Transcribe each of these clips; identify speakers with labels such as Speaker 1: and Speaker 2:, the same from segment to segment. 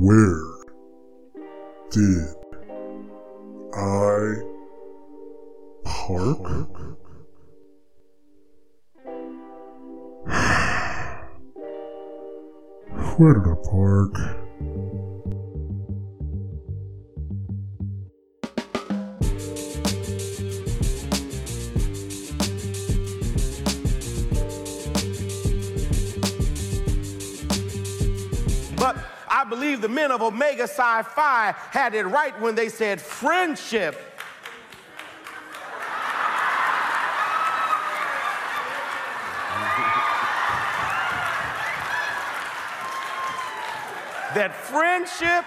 Speaker 1: Where did I park? Where did I park?
Speaker 2: Believe the men of Omega Psi Phi had it right when they said friendship. that friendship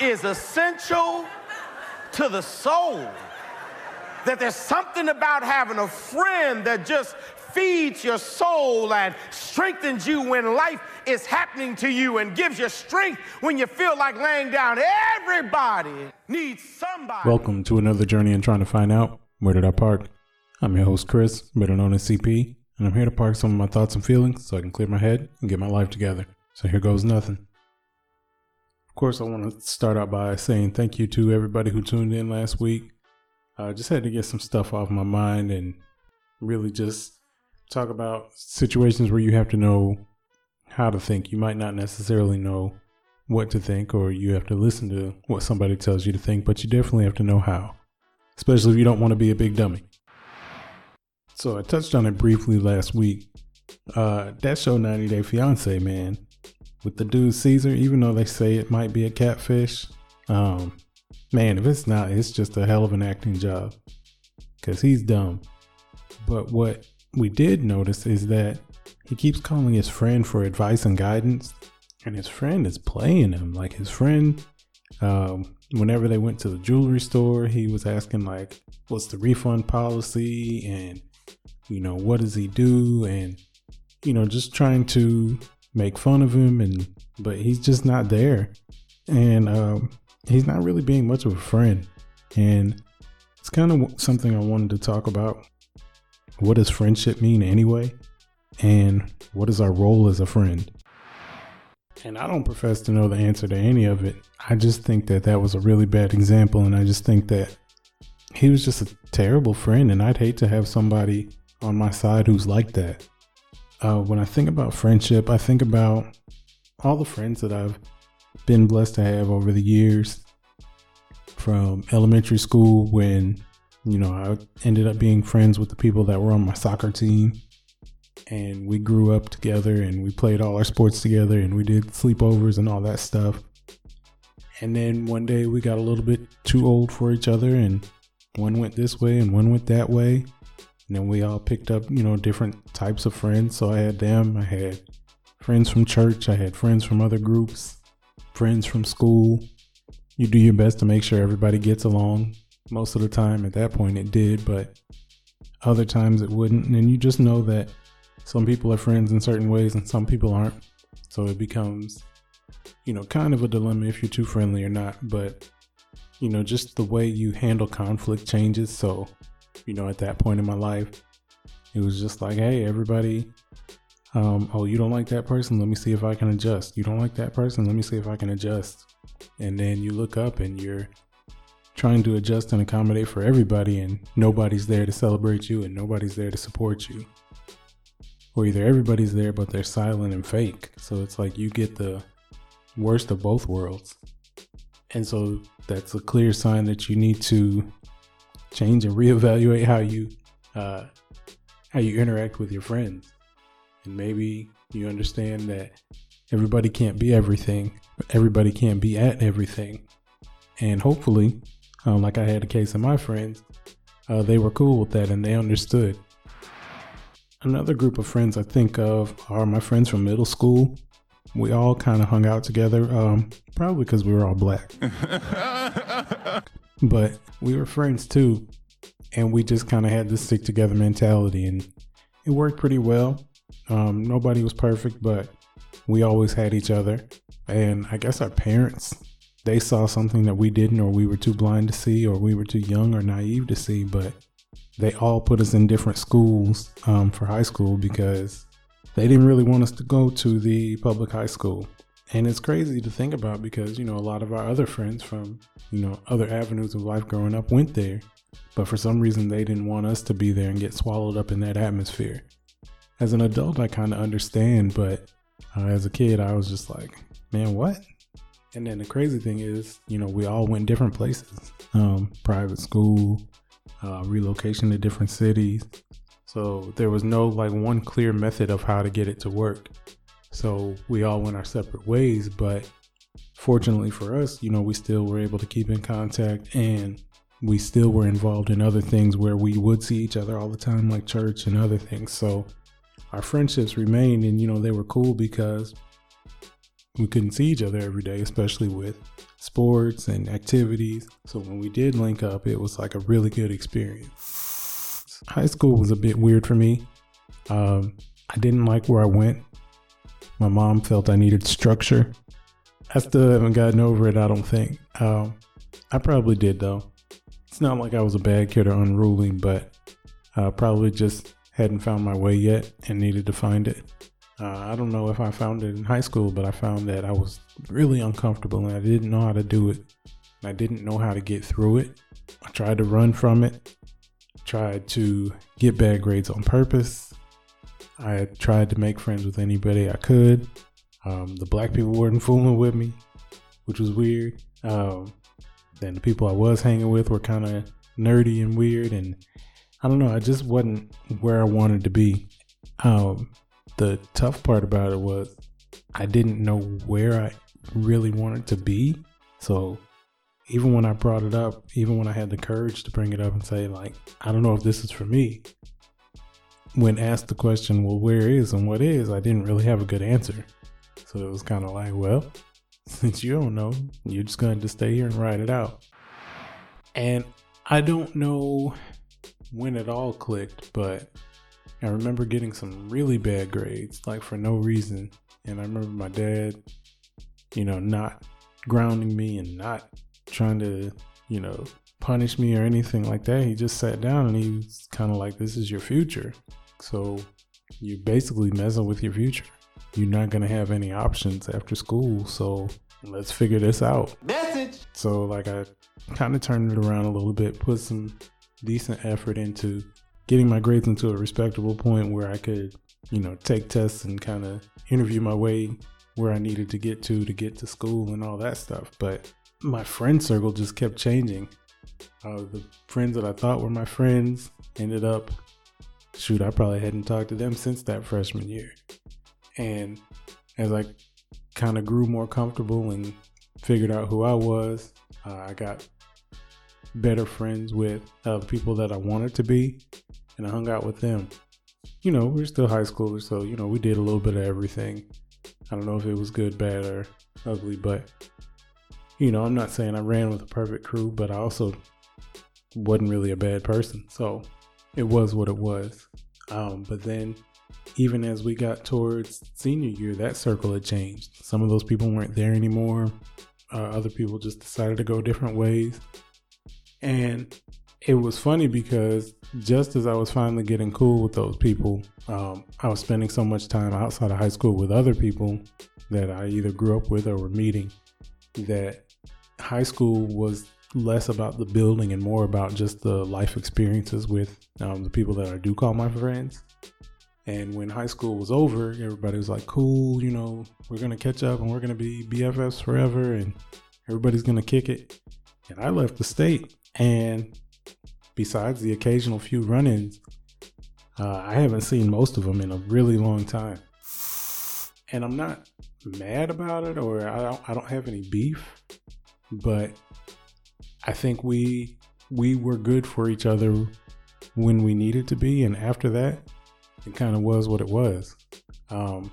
Speaker 2: is essential to the soul. That there's something about having a friend that just feeds your soul and strengthens you when life is happening to you and gives you strength when you feel like laying down. Everybody needs somebody.
Speaker 3: Welcome to another journey in trying to find out where did I park. I'm your host Chris, better known as CP, and I'm here to park some of my thoughts and feelings so I can clear my head and get my life together. So here goes nothing. Of course, I want to start out by saying thank you to everybody who tuned in last week. I just had to get some stuff off my mind and really just talk about situations where you have to know how to think. You might not necessarily know what to think, or you have to listen to what somebody tells you to think, but you definitely have to know how, especially if you don't want to be a big dummy. So I touched on it briefly last week. Uh, that show 90 Day Fiance, man, with the dude Caesar, even though they say it might be a catfish, um, man, if it's not, it's just a hell of an acting job because he's dumb. But what we did notice is that he keeps calling his friend for advice and guidance, and his friend is playing him. Like his friend, um, whenever they went to the jewelry store, he was asking like, "What's the refund policy?" and you know, what does he do? And you know, just trying to make fun of him, and but he's just not there, and um, he's not really being much of a friend, and it's kind of something I wanted to talk about what does friendship mean anyway? And what is our role as a friend? And I don't profess to know the answer to any of it. I just think that that was a really bad example. And I just think that he was just a terrible friend. And I'd hate to have somebody on my side who's like that. Uh, when I think about friendship, I think about all the friends that I've been blessed to have over the years from elementary school when you know, I ended up being friends with the people that were on my soccer team. And we grew up together and we played all our sports together and we did sleepovers and all that stuff. And then one day we got a little bit too old for each other and one went this way and one went that way. And then we all picked up, you know, different types of friends. So I had them, I had friends from church, I had friends from other groups, friends from school. You do your best to make sure everybody gets along most of the time at that point it did, but other times it wouldn't. And you just know that some people are friends in certain ways and some people aren't. So it becomes, you know, kind of a dilemma if you're too friendly or not. But, you know, just the way you handle conflict changes. So, you know, at that point in my life, it was just like, hey, everybody, um, oh, you don't like that person? Let me see if I can adjust. You don't like that person? Let me see if I can adjust. And then you look up and you're trying to adjust and accommodate for everybody, and nobody's there to celebrate you and nobody's there to support you. Or either everybody's there, but they're silent and fake. So it's like you get the worst of both worlds. And so that's a clear sign that you need to change and reevaluate how you uh, how you interact with your friends. And maybe you understand that everybody can't be everything, everybody can't be at everything. And hopefully, um, like I had a case of my friends, uh, they were cool with that and they understood. Another group of friends I think of are my friends from middle school. We all kind of hung out together, um, probably because we were all black. but we were friends too, and we just kind of had this stick together mentality, and it worked pretty well. Um, nobody was perfect, but we always had each other. And I guess our parents they saw something that we didn't, or we were too blind to see, or we were too young or naive to see. But they all put us in different schools um, for high school because they didn't really want us to go to the public high school. And it's crazy to think about because, you know, a lot of our other friends from, you know, other avenues of life growing up went there. But for some reason, they didn't want us to be there and get swallowed up in that atmosphere. As an adult, I kind of understand, but uh, as a kid, I was just like, man, what? And then the crazy thing is, you know, we all went different places um, private school, uh, relocation to different cities. So there was no like one clear method of how to get it to work. So we all went our separate ways, but fortunately for us, you know, we still were able to keep in contact and we still were involved in other things where we would see each other all the time, like church and other things. So our friendships remained and, you know, they were cool because we couldn't see each other every day, especially with sports and activities. So when we did link up, it was like a really good experience. High school was a bit weird for me. Um, I didn't like where I went. My mom felt I needed structure. I still haven't gotten over it, I don't think. Um, I probably did, though. It's not like I was a bad kid or unruly, but I probably just hadn't found my way yet and needed to find it. Uh, I don't know if I found it in high school, but I found that I was really uncomfortable and I didn't know how to do it. I didn't know how to get through it. I tried to run from it, tried to get bad grades on purpose, I tried to make friends with anybody I could. Um, the black people weren't fooling with me, which was weird. Um, then the people I was hanging with were kind of nerdy and weird, and I don't know. I just wasn't where I wanted to be. Um, the tough part about it was I didn't know where I really wanted to be. So even when I brought it up, even when I had the courage to bring it up and say like, I don't know if this is for me, when asked the question, well, where is and what is, I didn't really have a good answer. So it was kind of like, well, since you don't know, you're just going to stay here and write it out. And I don't know when it all clicked, but I remember getting some really bad grades, like for no reason. And I remember my dad, you know, not grounding me and not trying to, you know, punish me or anything like that. He just sat down and he was kind of like, This is your future. So you're basically messing with your future. You're not going to have any options after school. So let's figure this out.
Speaker 2: Message.
Speaker 3: So, like, I kind of turned it around a little bit, put some decent effort into getting my grades into a respectable point where I could, you know, take tests and kind of interview my way where I needed to get to to get to school and all that stuff. But my friend circle just kept changing. Uh, the friends that I thought were my friends ended up shoot, I probably hadn't talked to them since that freshman year. And as I kind of grew more comfortable and figured out who I was, uh, I got better friends with uh, people that I wanted to be, and I hung out with them. You know, we are still high schoolers, so you know we did a little bit of everything. I don't know if it was good, bad, or ugly, but you know, I'm not saying I ran with a perfect crew, but I also wasn't really a bad person. So it was what it was. Um, but then, even as we got towards senior year, that circle had changed. Some of those people weren't there anymore. Uh, other people just decided to go different ways. And it was funny because just as I was finally getting cool with those people, um, I was spending so much time outside of high school with other people that I either grew up with or were meeting that high school was less about the building and more about just the life experiences with um, the people that I do call my friends. And when high school was over, everybody was like, cool, you know, we're going to catch up and we're going to be BFFs forever and everybody's going to kick it. And I left the state. And besides the occasional few run ins, uh, I haven't seen most of them in a really long time. And I'm not mad about it or I don't, I don't have any beef, but I think we we were good for each other when we needed to be, and after that, it kind of was what it was. Um,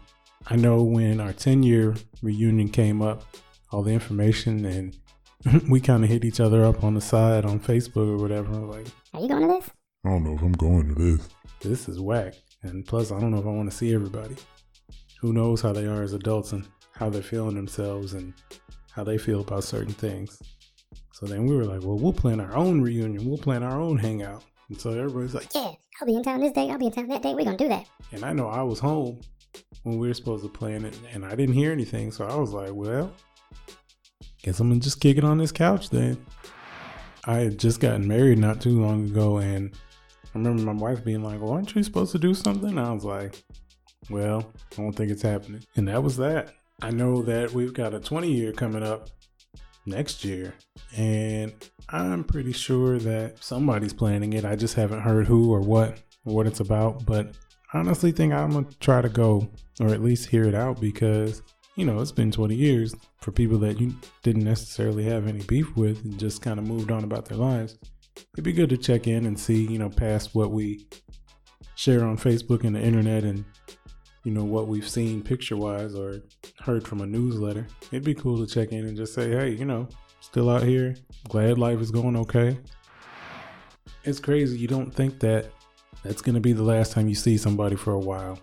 Speaker 3: I know when our 10 year reunion came up, all the information, and we kind of hit each other up on the side on Facebook or whatever. Like,
Speaker 4: are you going to this?
Speaker 1: I don't know if I'm going to this.
Speaker 3: This is whack. And plus, I don't know if I want to see everybody. Who knows how they are as adults and how they're feeling themselves and how they feel about certain things. So then we were like, well, we'll plan our own reunion. We'll plan our own hangout. And so everybody's like,
Speaker 4: yeah, I'll be in town this day. I'll be in town that day. We're going to do that.
Speaker 3: And I know I was home. when we were supposed to plan it, and I didn't hear anything. So I was like, well, I'm gonna just kick it on this couch then. I had just gotten married not too long ago, and I remember my wife being like, well, aren't you supposed to do something? I was like, well, I don't think it's happening. And that was that. I know that we've got a 20 year coming up next year, and I'm pretty sure that somebody's planning it. I just haven't heard who or what or what it's about, but I honestly think I'm gonna try to go or at least hear it out because you know it's been 20 years for people that you didn't necessarily have any beef with and just kind of moved on about their lives. It'd be good to check in and see, you know, past what we share on Facebook and the internet and you know what we've seen picture wise or heard from a newsletter. It'd be cool to check in and just say, hey, you know, still out here. Glad life is going okay. It's crazy. You don't think that that's going to be the last time you see somebody for a while.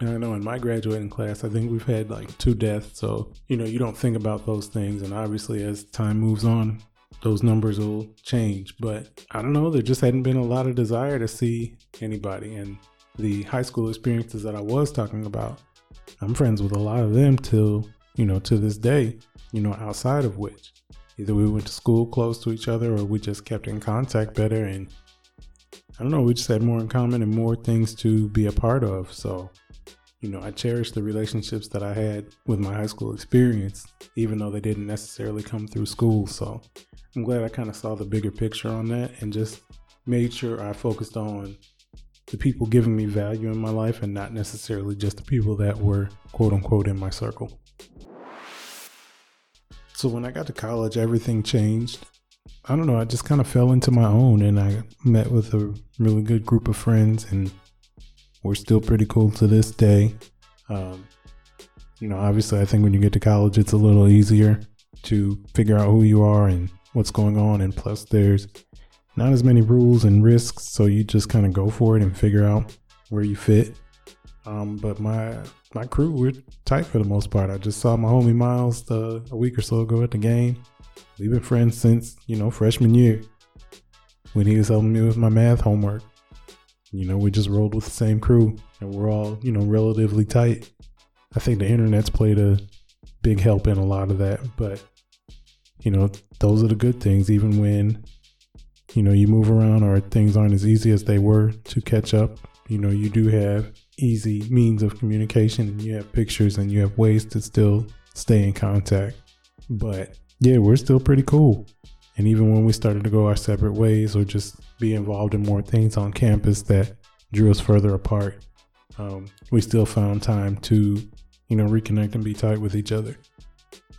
Speaker 3: And I know in my graduating class, I think we've had like two deaths. So, you know, you don't think about those things. And obviously, as time moves on, those numbers will change. But I don't know, there just hadn't been a lot of desire to see anybody. And the high school experiences that I was talking about, I'm friends with a lot of them till, you know, to this day, you know, outside of which either we went to school close to each other or we just kept in contact better. And I don't know, we just had more in common and more things to be a part of. So, you know, I cherish the relationships that I had with my high school experience, even though they didn't necessarily come through school. So I'm glad I kind of saw the bigger picture on that and just made sure I focused on the people giving me value in my life and not necessarily just the people that were quote unquote in my circle. So when I got to college, everything changed. I don't know, I just kind of fell into my own and I met with a really good group of friends and we're still pretty cool to this day. Um, you know, obviously, I think when you get to college, it's a little easier to figure out who you are and what's going on. And plus, there's not as many rules and risks, so you just kind of go for it and figure out where you fit. Um, but my my crew, we're tight for the most part. I just saw my homie Miles uh, a week or so ago at the game. We've been friends since you know freshman year when he was helping me with my math homework. You know, we just rolled with the same crew, and we're all you know relatively tight. I think the internet's played a big help in a lot of that, but you know, those are the good things. Even when you know you move around or things aren't as easy as they were to catch up, you know, you do have easy means of communication and you have pictures and you have ways to still stay in contact. But yeah, we're still pretty cool. And even when we started to go our separate ways or just be involved in more things on campus that drew us further apart, um, we still found time to, you know, reconnect and be tight with each other.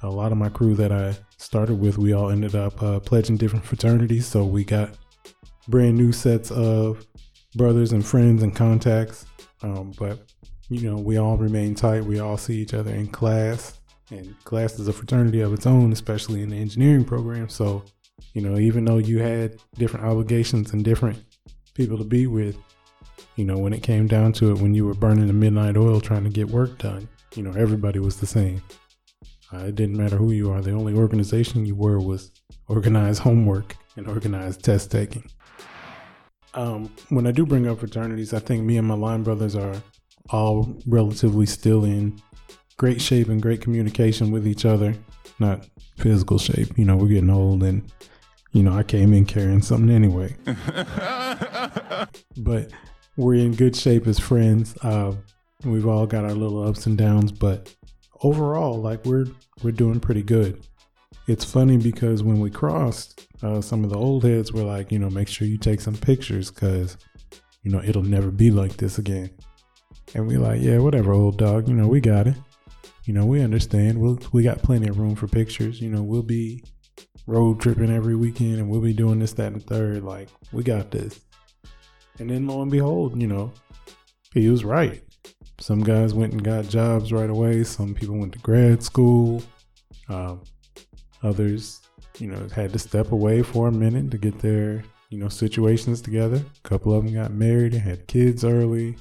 Speaker 3: A lot of my crew that I started with, we all ended up uh, pledging different fraternities. So we got brand new sets of brothers and friends and contacts. Um, but, you know, we all remain tight. We all see each other in class. And class is a fraternity of its own, especially in the engineering program. So, you know, even though you had different obligations and different people to be with, you know, when it came down to it, when you were burning the midnight oil trying to get work done, you know, everybody was the same. Uh, it didn't matter who you are. The only organization you were was organized homework and organized test taking. Um, when I do bring up fraternities, I think me and my line brothers are all relatively still in great shape and great communication with each other. Not physical shape. You know, we're getting old and, you know, I came in carrying something anyway. but we're in good shape as friends. Uh, we've all got our little ups and downs, but overall, like we're we're doing pretty good. It's funny because when we crossed, uh, some of the old heads were like, you know, make sure you take some pictures because, you know, it'll never be like this again. And we're like, yeah, whatever, old dog. You know, we got it. You know, we understand. We'll we got plenty of room for pictures. You know, we'll be road tripping every weekend and we'll be doing this, that, and third. Like, we got this. And then lo and behold, you know, he was right. Some guys went and got jobs right away. Some people went to grad school. Um, others, you know, had to step away for a minute to get their, you know, situations together. A couple of them got married and had kids early.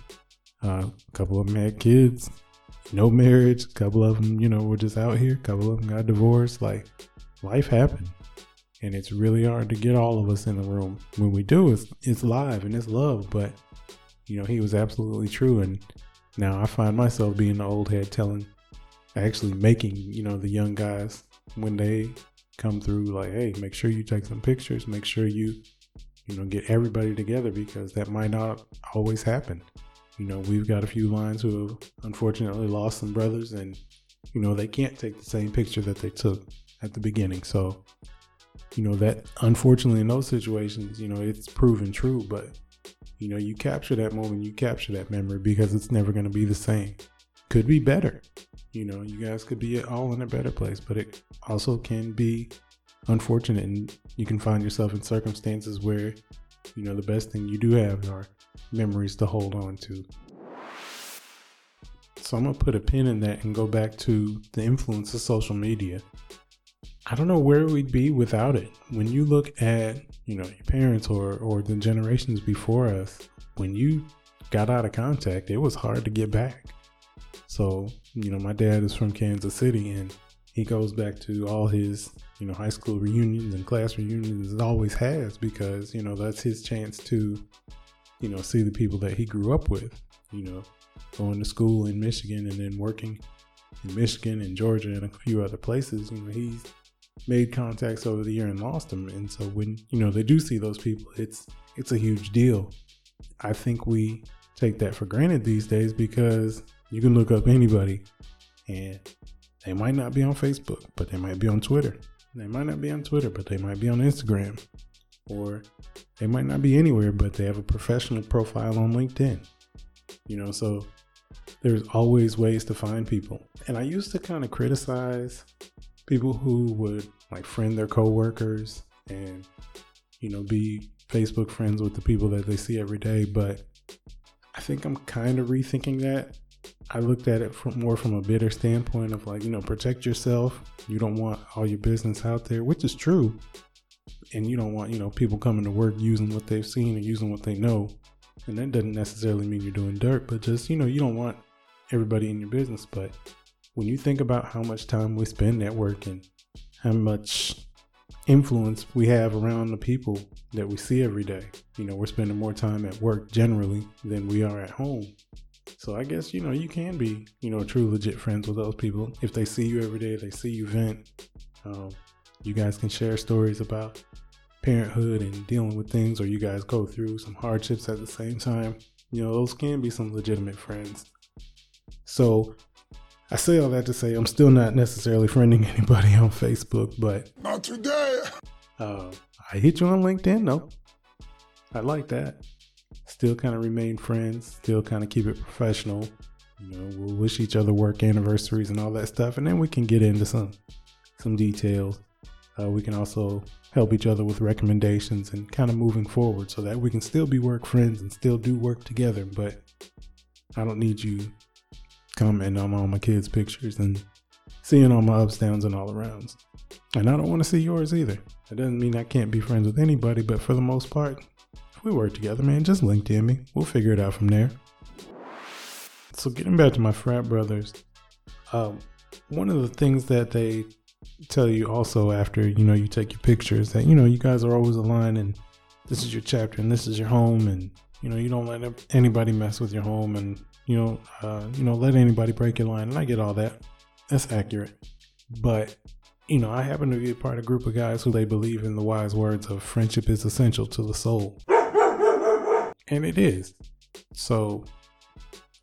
Speaker 3: Uh, a couple of them had kids, no marriage. A couple of them, you know, were just out here. A couple of them got divorced. Like, life happened. And it's really hard to get all of us in the room. When we do, it's, it's live and it's love. But, you know, he was absolutely true. And Now I find myself being the old head telling, actually making, you know, the young guys when they come through, like, hey, make sure you take some pictures, make sure you, you know, get everybody together because that might not always happen. You know, we've got a few lines who have unfortunately lost some brothers and, you know, they can't take the same picture that they took at the beginning. So, you know, that unfortunately in those situations, you know, it's proven true, but, you know, you capture that moment, you capture that memory because it's never going to be the same. Could be better. You know, you guys could be all in a better place, but it also can be unfortunate and you can find yourself in circumstances where, you know, the best thing you do have are memories to hold on to. So I'm gonna put a pin in that and go back to the influence of social media. I don't know where we'd be without it. When you look at, you know, your parents or or the generations before us, when you got out of contact, it was hard to get back. So, you know, my dad is from Kansas City and he goes back to all his, you know, high school reunions and class reunions it always has because, you know, that's his chance to, you know, see the people that he grew up with, you know, going to school in Michigan and then working in Michigan and Georgia and a few other places. You know, he's made contacts over the year and lost them. And so when, you know, they do see those people, it's it's a huge deal. I think we take that for granted these days because you can look up anybody and they might not be on Facebook, but they might be on Twitter. They might not be on Twitter, but they might be on Instagram. Or they might not be anywhere, but they have a professional profile on LinkedIn. You know, so there's always ways to find people. And I used to kind of criticize people who would like friend their coworkers and, you know, be Facebook friends with the people that they see every day. But I think I'm kind of rethinking that I looked at it from more from a bitter standpoint of like, you know, protect yourself. You don't want all your business out there, which is true. And you don't want, you know, people coming to work using what they've seen and using what they know. And that doesn't necessarily mean you're doing dirt, but just, you know, you don't want everybody in your business. But when you think about how much time we spend at work and how much influence we have around the people that we see every day, you know, we're spending more time at work generally than we are at home. So I guess, you know, you can be, you know, true legit friends with those people. If they see you every day, they see you vent. Um, you guys can share stories about parenthood and dealing with things, or you guys go through some hardships at the same time. You know, those can be some legitimate friends. So I say all that to say I'm still not necessarily friending anybody on Facebook, but
Speaker 1: Not today.
Speaker 3: uh, I hit you on LinkedIn, though. I like that still kind of remain friends, still kind of keep it professional. You know, we'll wish each other work anniversaries and all that stuff, and then we can get into some some details. Uh, we can also help each other with recommendations and kind of moving forward, so that we can still be work friends and still do work together. But I don't need you commenting on all my kids' pictures and seeing all my ups, downs, and all arounds. And I don't want to see yours either. It doesn't mean I can't be friends with anybody, but for the most part, if we work together, man. Just LinkedIn me. We'll figure it out from there. So getting back to my frat brothers, um, one of the things that they tell you also after you know you take your pictures that you know you guys are always aligned and this is your chapter and this is your home and you know you don't let anybody mess with your home and you know uh, you know let anybody break your line and I get all that. That's accurate, but you know I happen to be a part of a group of guys who they believe in the wise words of friendship is essential to the soul. And it is. So,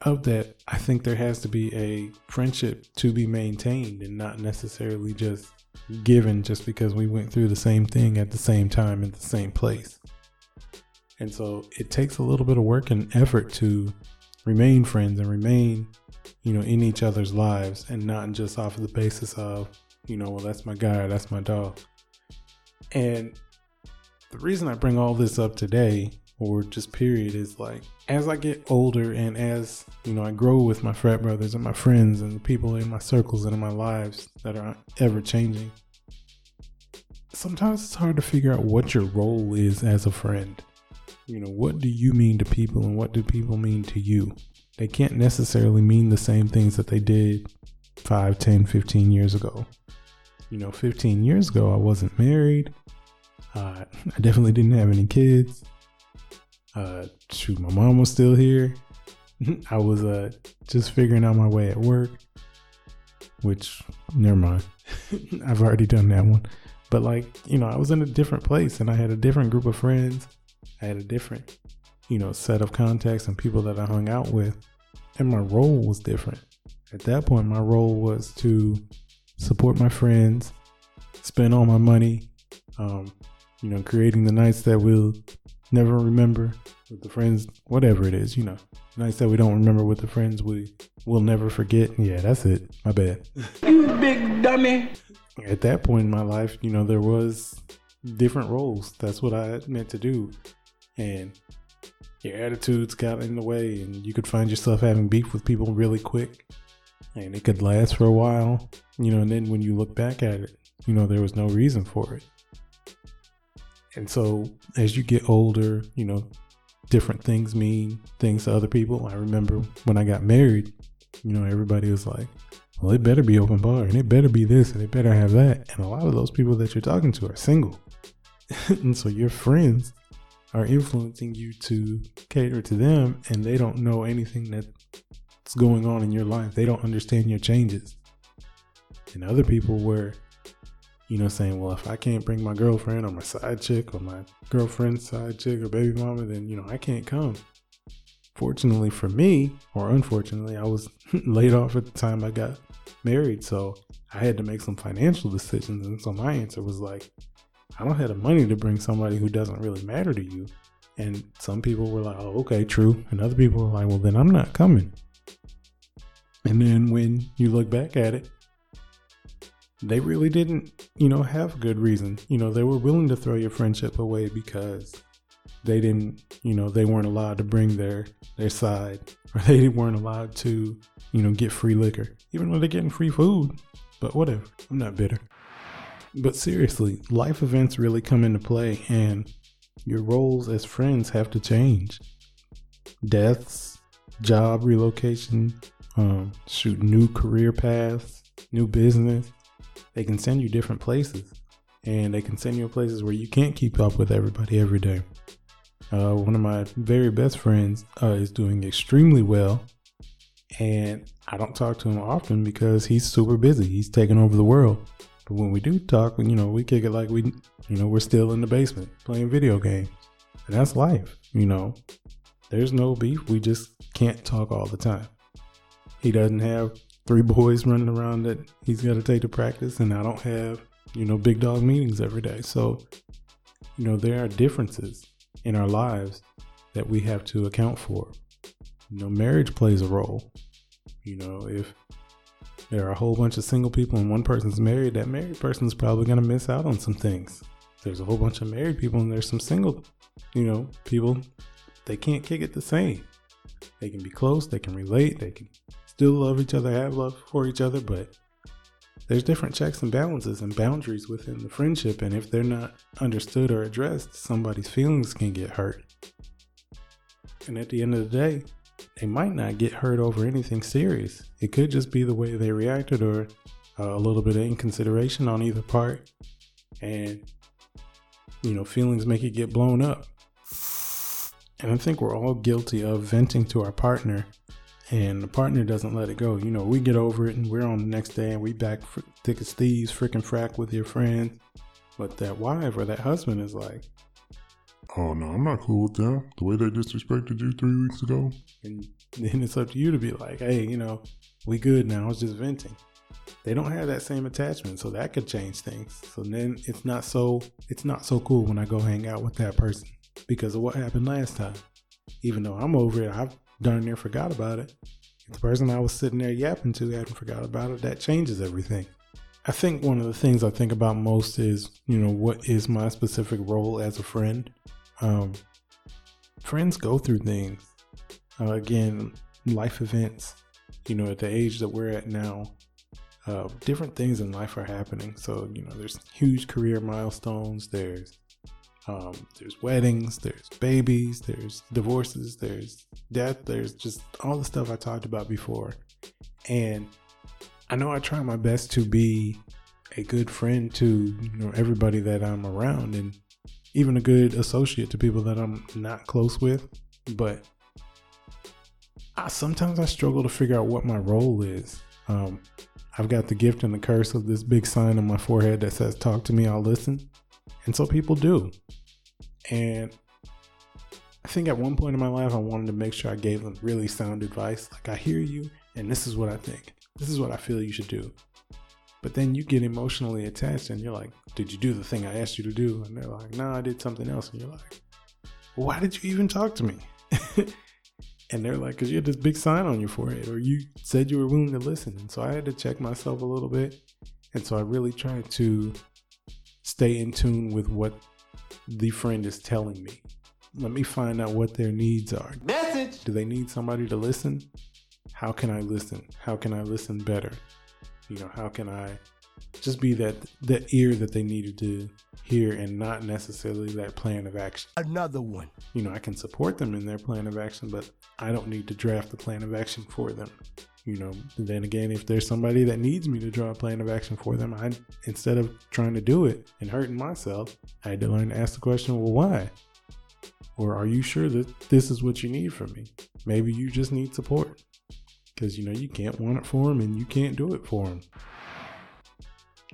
Speaker 3: of that, I think there has to be a friendship to be maintained and not necessarily just given just because we went through the same thing at the same time in the same place. And so it takes a little bit of work and effort to remain friends and remain, you know, in each other's lives and not just off of the basis of, you know, well, that's my guy, that's my dog. And the reason I bring all this up today or just period is like as I get older and as you know I grow with my frat brothers and my friends and the people in my circles and in my lives that are ever changing. Sometimes it's hard to figure out what your role is as a friend. You know, what do you mean to people and what do people mean to you? They can't necessarily mean the same things that they did 5, 10, 15 years ago. You know, 15 years ago I wasn't married. Uh, I definitely didn't have any kids. Uh, shoot, my mom was still here. I was uh just figuring out my way at work, which never mind. I've already done that one. But like, you know, I was in a different place and I had a different group of friends. I had a different, you know, set of contacts and people that I hung out with. And my role was different. At that point, my role was to support my friends, spend all my money, um, you know, creating the nights that we'll never remember with the friends, whatever it is, you know, nights that we don't remember with the friends we will never forget. Yeah, that's it. My bad.
Speaker 4: You big dummy.
Speaker 3: At that point in my life, you know, there was different roles. That's what I meant to do. And your attitudes got in the way and you could find yourself having beef with people really quick and it could last for a while, you know, and then when you look back at it, you know, there was no reason for it. And so as you get older, you know, different things mean things to other people. I remember when I got married, you know, everybody was like, well, it better be open bar and it better be this and it better have that. And a lot of those people that you're talking to are single. and so your friends are influencing you to cater to them and they don't know anything that's going on in your life. They don't understand your changes. And other people were you know, saying, well, if I can't bring my girlfriend or my side chick or my girlfriend's side chick or baby mama, then, you know, I can't come. Fortunately for me, or unfortunately, I was laid off at the time I got married. So I had to make some financial decisions. And so my answer was like, I don't have the money to bring somebody who doesn't really matter to you. And some people were like, oh, okay, true. And other people were like, well, then I'm not coming. And then when you look back at it, they really didn't, you know, have good reason. You know, they were willing to throw your friendship away because they didn't, you know, they weren't allowed to bring their their side, or they weren't allowed to, you know, get free liquor, even though they're getting free food. But whatever, I'm not bitter. But seriously, life events really come into play, and your roles as friends have to change. Deaths, job relocation, um, shoot, new career paths, new business they can send you different places and they can send you places where you can't keep up with everybody every day. Uh, one of my very best friends uh, is doing extremely well, and I don't talk to him often because he's super busy. He's taking over the world. But when we do talk, you know, we kick it like we, you know, we're still in the basement playing video games, and that's life. You know, there's no beef. We just can't talk all the time. He doesn't have three boys running around that he's got to take to practice, and I don't have, you know, big dog meetings every day. So, you know, there are differences in our lives that we have to account for. You know, marriage plays a role. You know, if there are a whole bunch of single people and one person's married, that married person's probably going to miss out on some things. There's a whole bunch of married people and there's some single, you know, people, they can't kick it the same. They can be close, they can relate, they can still love each other, have love for each other, but there's different checks and balances and boundaries within the friendship. And if they're not understood or addressed, somebody's feelings can get hurt. And at the end of the day, they might not get hurt over anything serious. It could just be the way they reacted or uh, a little bit of inconsideration on either part. And, you know, feelings make it get blown up. And I think we're all guilty of venting to our partner and the partner doesn't let it go. You know, we get over it and we're on the next day and we back fr- thick as thieves, freaking frack with your friends. But that wife or that husband is like,
Speaker 1: Oh no, I'm not cool with them. The way they disrespected you three weeks ago.
Speaker 3: And then it's up to you to be like, hey, you know, we good now. It's just venting. They don't have that same attachment, so that could change things. So then it's not so it's not so cool when I go hang out with that person because of what happened last time. Even though I'm over it, I've darn near forgot about it. If the person I was sitting there yapping to hadn't forgot about it, that changes everything. I think one of the things I think about most is, you know, what is my specific role as a friend? Um, friends go through things. Uh, again, life events, you know, at the age that we're at now, uh, different things in life are happening. So, you know, there's huge career milestones, there's um, there's weddings, there's babies, there's divorces, there's death, there's just all the stuff I talked about before. And I know I try my best to be a good friend to you know everybody that I'm around and even a good associate to people that I'm not close with, but I, sometimes I struggle to figure out what my role is. Um, I've got the gift and the curse of this big sign on my forehead that says, Talk to me, I'll listen. And so people do. And I think at one point in my life, I wanted to make sure I gave them really sound advice. Like, I hear you, and this is what I think. This is what I feel you should do. But then you get emotionally attached and you're like, Did you do the thing I asked you to do? And they're like, No, I did something else. And you're like, Why did you even talk to me? and they're like, Because you had this big sign on your forehead, or you said you were willing to listen. And so I had to check myself a little bit. And so I really tried to stay in tune with what the friend is telling me. Let me find out what their needs are.
Speaker 2: Message.
Speaker 3: Do they need somebody to listen? How can I listen? How can I listen better? You know, how can I just be that that ear that they needed to hear and not necessarily that plan of action.
Speaker 4: Another one.
Speaker 3: You know, I can support them in their plan of action, but I don't need to draft the plan of action for them. You know, then again, if there's somebody that needs me to draw a plan of action for them, I instead of trying to do it and hurting myself, I had to learn to ask the question, well, why? Or are you sure that this is what you need from me? Maybe you just need support because you know you can't want it for them and you can't do it for them.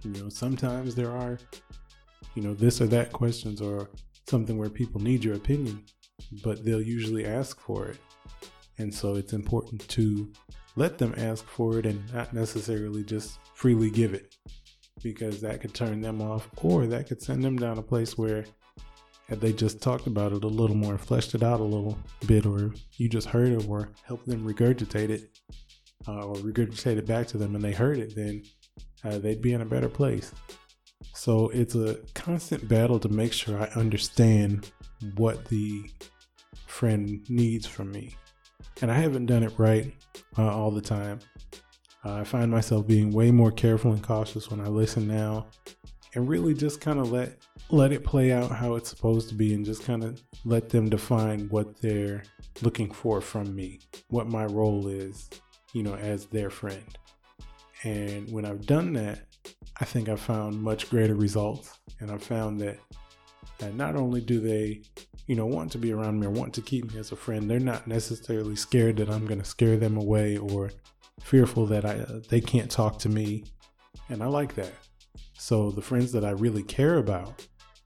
Speaker 3: You know, sometimes there are, you know, this or that questions or something where people need your opinion, but they'll usually ask for it. And so it's important to let them ask for it and not necessarily just freely give it because that could turn them off or that could send them down a place where had they just talked about it a little more, fleshed it out a little bit, or you just heard it or helped them regurgitate it uh, or regurgitate it back to them and they heard it, then uh, they'd be in a better place. So it's a constant battle to make sure I understand what the friend needs from me. And I haven't done it right uh, all the time. Uh, I find myself being way more careful and cautious when I listen now and really just kind of let let it play out how it's supposed to be and just kind of let them define what they're looking for from me, what my role is, you know, as their friend. And when I've done that, I think I've found much greater results. And I've found that, that not only do they, you know, want to be around me or want to keep me as a friend, they're not necessarily scared that I'm going to scare them away or fearful that I uh, they can't talk to me. And I like that. So the friends that I really care about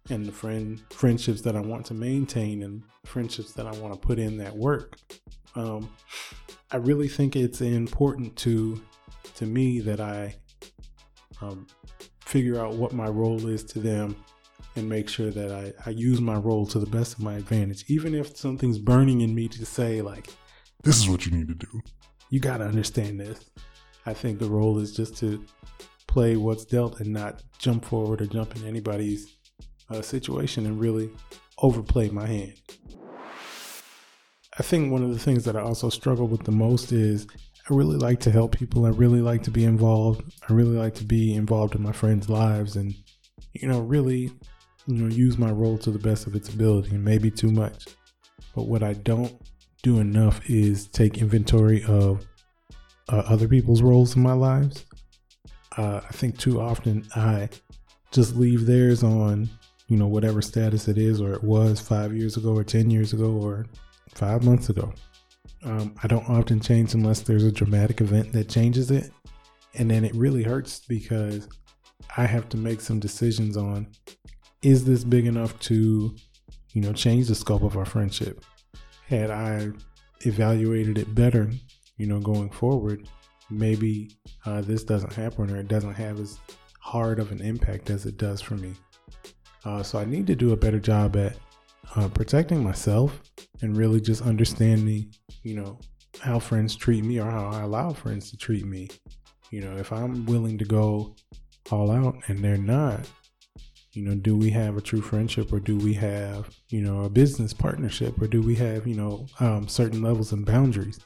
Speaker 3: and the friend friendships that I want to maintain and friendships that I want to put in that work. Um, I really think it's important to to me that I um, figure out what my role is to them and make sure that I, I use my role to the best of my advantage. Even if something's burning in me to say, like,
Speaker 1: This is what you need to do.
Speaker 3: you got to understand this. I think the role is just to play what's dealt and not jump forward or jump in anybody's uh, situation and really overplay my hand. I think one of the things that I also struggle with the most is I really like to help people. I really like to be involved. I really like to be involved in my friends' lives and, you know, really, you know, use my role to the best of its ability maybe too much. But what I don't do enough is take inventory of uh, other people's roles in my lives. Uh, I think too often I just leave theirs on, you know, whatever status it is or it was five years ago or 10 years ago or five months ago. Um, I don't often change unless there's a dramatic event that changes it. And then it really hurts because I have to make some decisions on is this big enough to, you know, change the scope of our friendship? Had I evaluated it better, you know, going forward, maybe uh, this doesn't happen or it doesn't have as hard of an impact as it does for me. Uh, so I need to do a better job at uh, protecting myself and really just understanding, you know, how friends treat me or how I allow friends to treat me. You know, if I'm willing to go all out and they're not, you know, do we have a true friendship or do we have, you know, a business partnership or do we have, you know, um, certain levels and boundaries?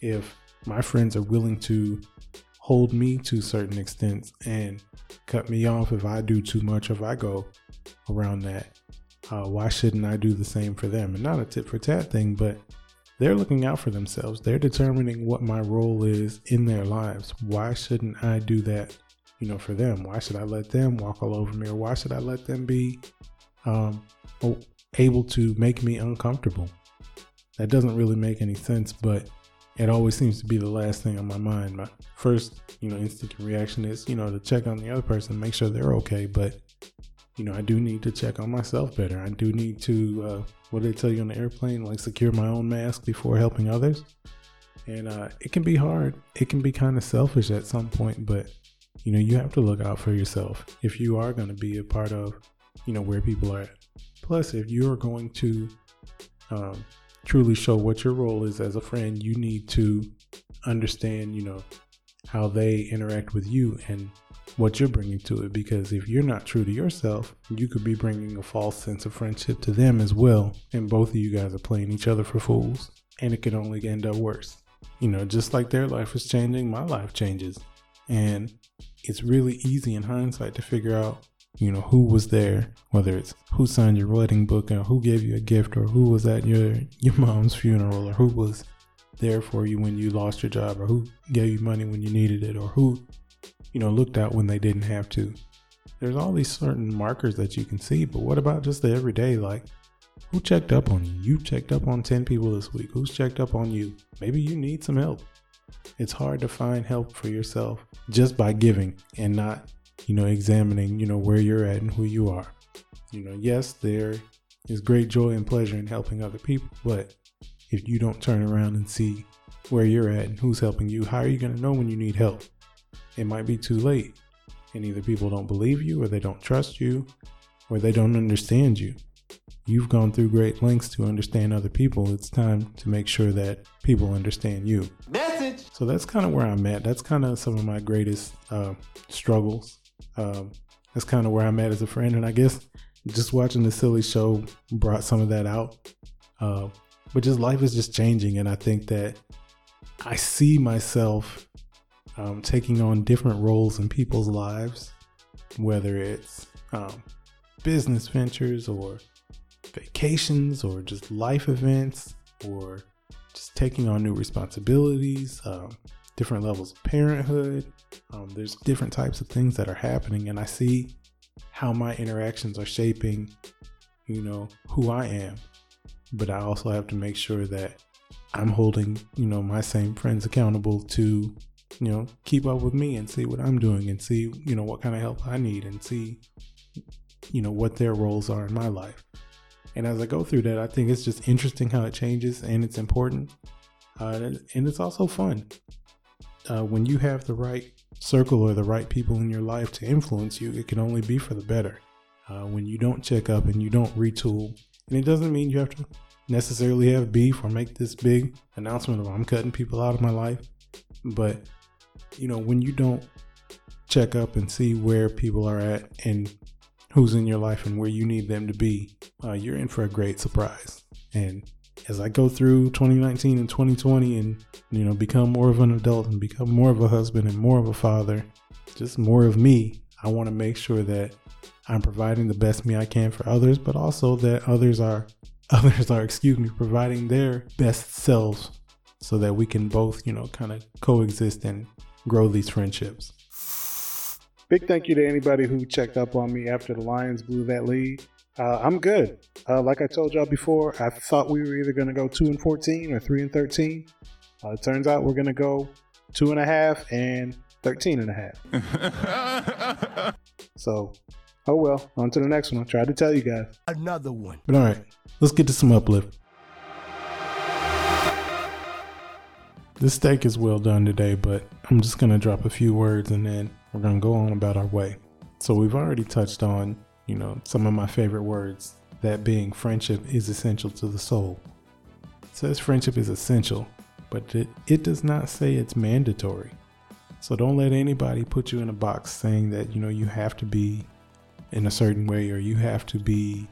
Speaker 3: If my friends are willing to hold me to certain extents and cut me off if I do too much, if I go around that, uh, why shouldn't I do the same for them? And not a tit for tat thing, but they're looking out for themselves. They're determining what my role is in their lives. Why shouldn't I do that, you know, for them? Why should I let them walk all over me, or why should I let them be um, able to make me uncomfortable? That doesn't really make any sense, but it always seems to be the last thing on my mind. My first, you know, instant reaction is, you know, to check on the other person, make sure they're okay. But, you know, I do need to check on myself better. I do need to, uh, what did they tell you on the airplane? Like secure my own mask before helping others. And uh, it can be hard. It can be kind of selfish at some point, but, you know, you have to look out for yourself if you are going to be a part of, you know, where people are at. Plus, if you are going to, um, truly show what your role is as a friend, you need to understand, you know, how they interact with you and what you're bringing to it. Because if you're not true to yourself, you could be bringing a false sense of friendship to them as well. And both of you guys are playing each other for fools. And it could only end up worse. You know, just like their life is changing, my life changes. And it's really easy in hindsight to figure out you know who was there whether it's who signed your wedding book or who gave you a gift or who was at your your mom's funeral or who was there for you when you lost your job or who gave you money when you needed it or who you know looked out when they didn't have to. There's all these certain markers that you can see but what about just the everyday? Like who checked up on you? You checked up on 10 people this week. Who's checked up on you? Maybe you need some help it's hard to find help for yourself just by giving and not you know, examining, you know, where you're at and who you are. You know, yes, there is great joy and pleasure in helping other people, but if you don't turn around and see where you're at and who's helping you, how are you going to know when you need help? It might be too late. And either people don't believe you, or they don't trust you, or they don't understand you. You've gone through great lengths to understand other people. It's time to make sure that people understand you.
Speaker 2: Message.
Speaker 3: So that's kind of where I'm at. That's kind of some of my greatest uh, struggles um, that's kind of where I'm at as a friend. And I guess just watching the silly show brought some of that out. Uh, but just life is just changing. And I think that I see myself um, taking on different roles in people's lives, whether it's um, business ventures or vacations or just life events or just taking on new responsibilities, um, different levels of parenthood, um, there's different types of things that are happening, and I see how my interactions are shaping, you know, who I am. But I also have to make sure that I'm holding, you know, my same friends accountable to, you know, keep up with me and see what I'm doing and see, you know, what kind of help I need and see, you know, what their roles are in my life. And as I go through that, I think it's just interesting how it changes and it's important. Uh, and it's also fun. Uh, when you have the right circle or the right people in your life to influence you, it can only be for the better. Uh, when you don't check up and you don't retool, and it doesn't mean you have to necessarily have beef or make this big announcement of I'm cutting people out of my life, but you know when you don't check up and see where people are at and who's in your life and where you need them to be, uh, you're in for a great surprise. And as I go through 2019 and 2020 and you know become more of an adult and become more of a husband and more of a father, just more of me, I want to make sure that I'm providing the best me I can for others, but also that others are others are, excuse me, providing their best selves so that we can both, you know, kind of coexist and grow these friendships. Big thank you to anybody who checked up on me after the Lions blew that lead. Uh, I'm good. Uh, like I told y'all before, I thought we were either going to go two and fourteen or three and thirteen. Uh, it turns out we're going to go two and a half and 13 and a half. so, oh well. On to the next one. I tried to tell you guys.
Speaker 4: Another one.
Speaker 3: But all right, let's get to some uplift. This steak is well done today, but I'm just going to drop a few words and then we're going to go on about our way. So, we've already touched on you know, some of my favorite words, that being friendship is essential to the soul. It says friendship is essential, but it, it does not say it's mandatory. So don't let anybody put you in a box saying that, you know, you have to be in a certain way or you have to be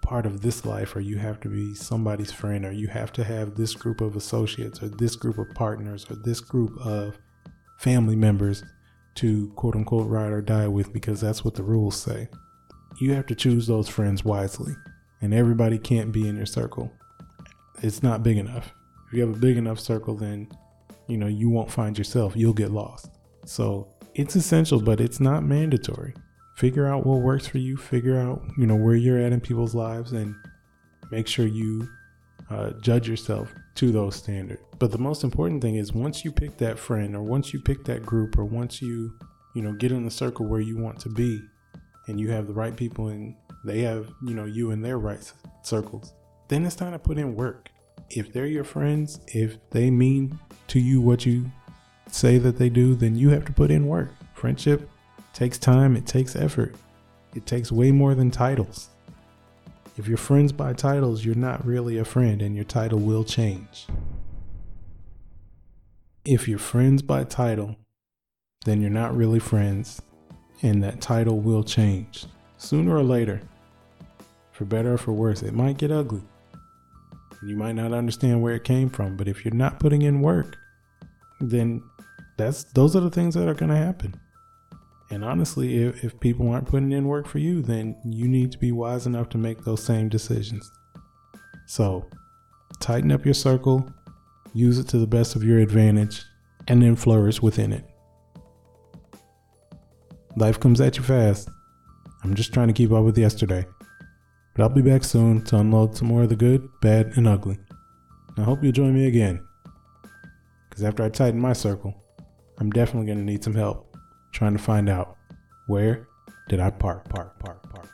Speaker 3: part of this life or you have to be somebody's friend or you have to have this group of associates or this group of partners or this group of family members to quote unquote ride or die with because that's what the rules say you have to choose those friends wisely, and everybody can't be in your circle. It's not big enough. If you have a big enough circle, then you know you won't find yourself. You'll get lost. So it's essential, but it's not mandatory. Figure out what works for you. Figure out you know where you're at in people's lives, and make sure you uh, judge yourself to those standards. But the most important thing is once you pick that friend or once you pick that group or once you, you know, get in the circle where you want to be and you have the right people and they have, you know, you in their right circles, then it's time to put in work. If they're your friends, if they mean to you what you say that they do, then you have to put in work. Friendship takes time, it takes effort, it takes way more than titles. If you're friends by titles, you're not really a friend and your title will change. If you're friends by title, then you're not really friends and that title will change. Sooner or later, for better or for worse, it might get ugly. You might not understand where it came from, but if you're not putting in work, then that's those are the things that are going to happen. And honestly, if, if people aren't putting in work for you, then you need to be wise enough to make those same decisions. So, tighten up your circle, use it to the best of your advantage, and then flourish within it. Life comes at you fast. I'm just trying to keep up with yesterday. But I'll be back soon to unload some more of the good, bad, and ugly. I hope you'll join me again. Because after I tighten my circle, I'm definitely going to need some help trying to find out where did I park, park, park, park.